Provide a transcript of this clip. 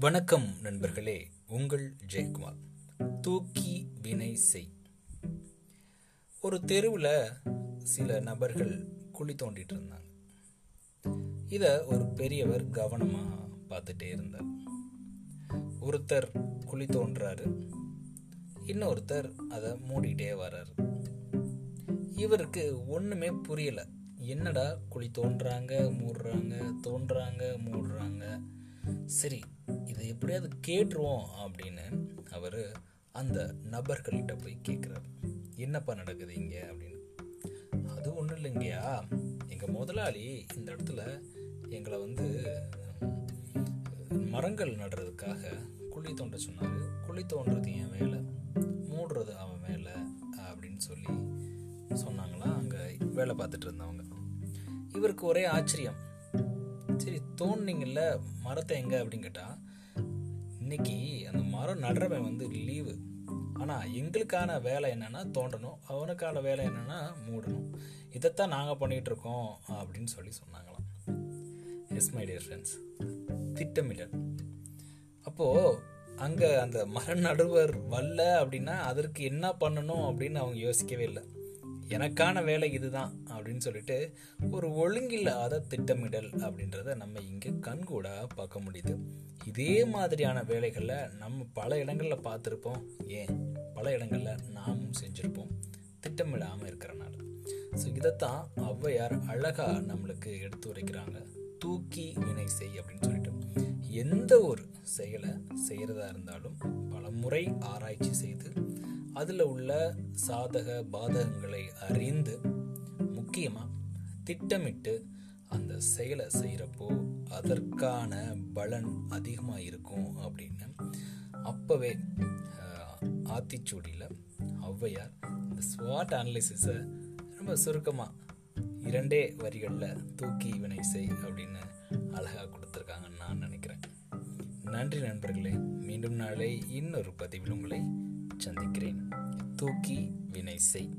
வணக்கம் நண்பர்களே உங்கள் ஜெயக்குமார். தூக்கி வினை செய். ஒரு தெருவில் சில நபர்கள் குழி தோண்டிட்டு இருந்தாங்க. இதை ஒரு பெரியவர் கவனமாக பார்த்துட்டே இருந்தார். ஒருத்தர் குழி தோன்றாரு. இன்னொருத்தர் அதை மூடிட்டே வர்றாரு இவருக்கு ஒன்றுமே புரியலை. என்னடா குழி தோன்றாங்க மூடுறாங்க தோன்றாங்க மூடுறாங்க. சரி இதை எப்படியாவது கேட்டுருவோம் அப்படின்னு அவர் அந்த நபர்கள்கிட்ட போய் கேட்குறாரு என்னப்பா நடக்குது இங்கே அப்படின்னு. அது ஒன்றும் இல்லைங்கய்யா. எங்கள் முதலாளி இந்த இடத்துல எங்களை வந்து மரங்கள் நடுறதுக்காக குழி தோண்ட சொன்னார். குழி தோன்றது என் வேலை மூடுறது அவன் வேலை அப்படின்னு சொல்லி சொன்னாங்களாம் அங்கே வேலை பார்த்துட்டு இருந்தவங்க. இவருக்கு ஒரே ஆச்சரியம். சரி தோணுனீங்கல்ல மரத்தை எங்கே அப்படின்னு கேட்டால் இன்னைக்கு அந்த மரம் நடுறவன் வந்து லீவு ஆனால் எங்களுக்கான வேலை என்னன்னா தோண்டணும். அவனுக்கான வேலை என்னன்னா மூடணும். இதைத்தான் நாங்கள் பண்ணிட்டு இருக்கோம் அப்படின்னு சொல்லி சொன்னாங்களாம். எஸ் மை டியர் ஃப்ரெண்ட்ஸ் திட்டமிடல். அப்போது அங்கே அந்த மர நடுவர் வரல அப்படின்னா அதற்கு என்ன பண்ணணும் அப்படின்னு அவங்க யோசிக்கவே இல்லை. எனக்கான வேலை இதுதான். அப்படின்னு சொல்லிட்டு ஒரு ஒழுங்கில்லாத திட்டமிடல் அப்படின்றத நம்ம இங்கே கண்கூடாக பார்க்க முடியுது. இதே மாதிரியான வேலைகளில் நம்ம பல இடங்களில் பார்த்துருப்போம். ஏன்? பல இடங்களில் நாமும் செஞ்சுருப்போம். திட்டமிடாமல் இருக்கிறனால. ஸோ இதைத்தான் ஔவையார் அழகாக நம்மளுக்கு எடுத்து உரைக்கிறாங்க. தூக்கி வினை செய் அப்படின்னு சொல்லிட்டு. எந்த ஒரு செயலை செய்கிறதா இருந்தாலும் பல முறை ஆராய்ச்சி செய்து அதில் உள்ள சாதக பாதகங்களை அறிந்து முக்கியமாக திட்டமிட்டு அந்த செயலை செய்கிறப்போ அதற்கான பலன் அதிகமாக இருக்கும் அப்படின்னு அப்போவே ஆத்திச்சூடியில் ஔவையார் இந்த ஸ்வாட் அனலிசிஸை ரொம்ப சுருக்கமாக இரண்டே வரிகளில் தூக்கி வினை செய் அப்படின்னு அழகாக கொடுத்துருக்காங்கன்னு நான் நினைக்கிறேன். நன்றி நண்பர்களே மீண்டும் நாளை இன்னொரு பதிவில் உங்களை சந்திக்கிறேன். தூக்கி வினை செய்.